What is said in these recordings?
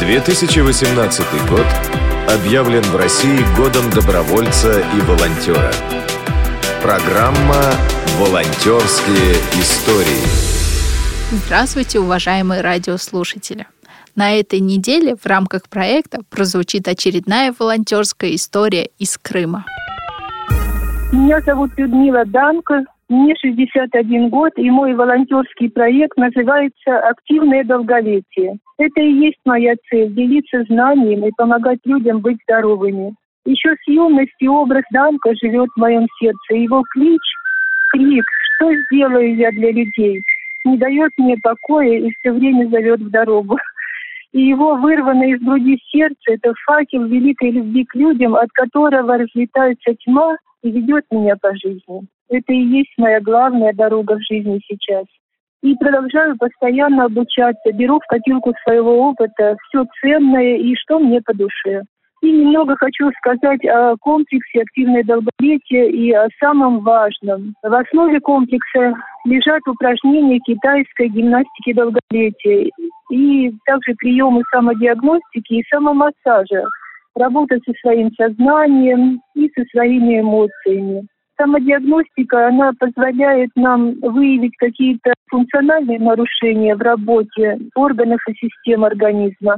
2018 год объявлен в России годом добровольца и волонтера. Программа «Волонтерские истории». Здравствуйте, уважаемые радиослушатели! На этой неделе в рамках проекта прозвучит очередная волонтерская история из Крыма. Меня зовут Людмила Данко, мне 61 год, и мой волонтерский проект называется «Активное долголетие». Это и есть моя цель – делиться знаниями и помогать людям быть здоровыми. Еще с юности образ Данка живет в моем сердце. Его клич, крик «Что сделаю я для людей?» не дает мне покоя и все время зовет в дорогу. И его вырванное из груди сердце – это факел великой любви к людям, от которого разлетается тьма и ведет меня по жизни. Это и есть моя главная дорога в жизни сейчас. И продолжаю постоянно обучаться, беру в копилку своего опыта все ценное и что мне по душе. И немного хочу сказать о комплексе активное долголетие и о самом важном. В основе комплекса лежат упражнения китайской гимнастики долголетия и также приемы самодиагностики и самомассажа. Работа со своим сознанием и со своими эмоциями самодиагностика, она позволяет нам выявить какие-то функциональные нарушения в работе органов и систем организма.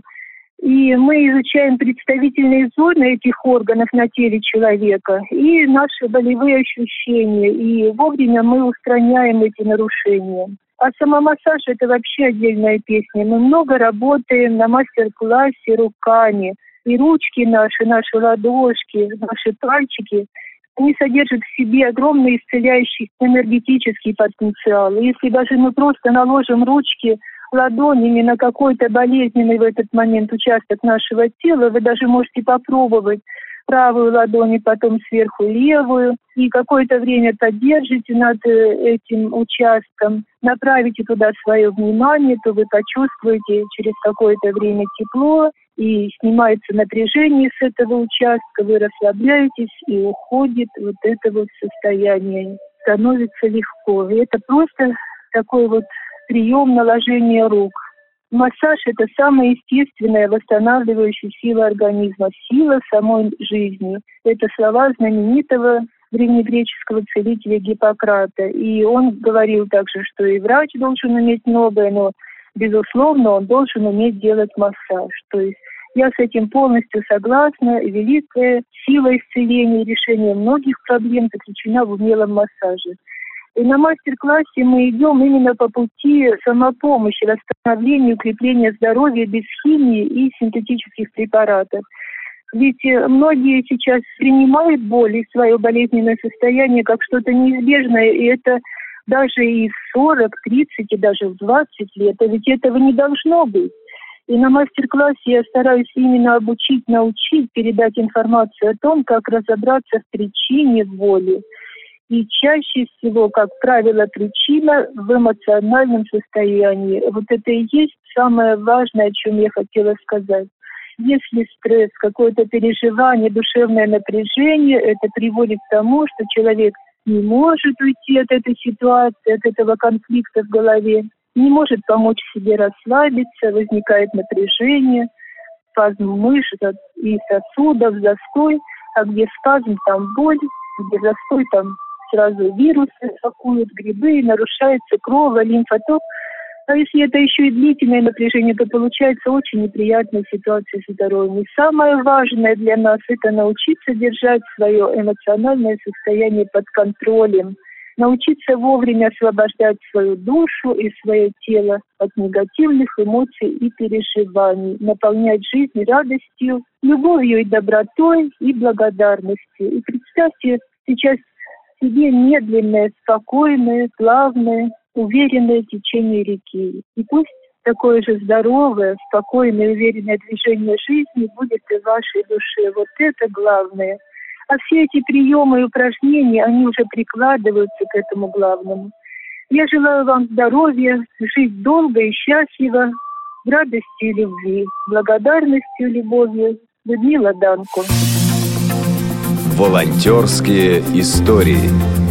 И мы изучаем представительные зоны этих органов на теле человека и наши болевые ощущения. И вовремя мы устраняем эти нарушения. А самомассаж – это вообще отдельная песня. Мы много работаем на мастер-классе руками. И ручки наши, наши ладошки, наши пальчики – они содержат в себе огромный исцеляющий энергетический потенциал. И если даже мы просто наложим ручки ладонями на какой-то болезненный в этот момент участок нашего тела, вы даже можете попробовать правую ладонь и потом сверху левую, и какое-то время поддержите над э, этим участком, направите туда свое внимание, то вы почувствуете через какое-то время тепло, и снимается напряжение с этого участка, вы расслабляетесь, и уходит вот это вот состояние. Становится легко. И это просто такой вот прием наложения рук. Массаж – это самая естественная восстанавливающая сила организма, сила самой жизни. Это слова знаменитого древнегреческого целителя Гиппократа. И он говорил также, что и врач должен уметь многое, но, безусловно, он должен уметь делать массаж. То есть я с этим полностью согласна. Великая сила исцеления и решения многих проблем заключена в умелом массаже. И на мастер-классе мы идем именно по пути самопомощи, восстановления, укрепления здоровья без химии и синтетических препаратов. Ведь многие сейчас принимают боль и свое болезненное состояние как что-то неизбежное, и это даже и в 40, 30, и даже в 20 лет. А ведь этого не должно быть. И на мастер-классе я стараюсь именно обучить, научить, передать информацию о том, как разобраться в причине боли. И чаще всего, как правило, причина в эмоциональном состоянии. Вот это и есть самое важное, о чем я хотела сказать. Если стресс, какое-то переживание, душевное напряжение, это приводит к тому, что человек не может уйти от этой ситуации, от этого конфликта в голове не может помочь себе расслабиться, возникает напряжение, спазм мышц и сосудов, застой, а где спазм, там боль, где застой, там сразу вирусы атакуют, грибы, нарушается кровь, лимфоток. А если это еще и длительное напряжение, то получается очень неприятная ситуация с здоровьем. И самое важное для нас – это научиться держать свое эмоциональное состояние под контролем – научиться вовремя освобождать свою душу и свое тело от негативных эмоций и переживаний, наполнять жизнь радостью, любовью и добротой и благодарностью. И представьте сейчас себе медленное, спокойное, плавное, уверенное течение реки. И пусть такое же здоровое, спокойное, уверенное движение жизни будет и в вашей душе. Вот это главное – а все эти приемы и упражнения, они уже прикладываются к этому главному. Я желаю вам здоровья, жить долго и счастливо, в радости и любви, благодарностью и любовью. Людмила Данко. Волонтерские истории.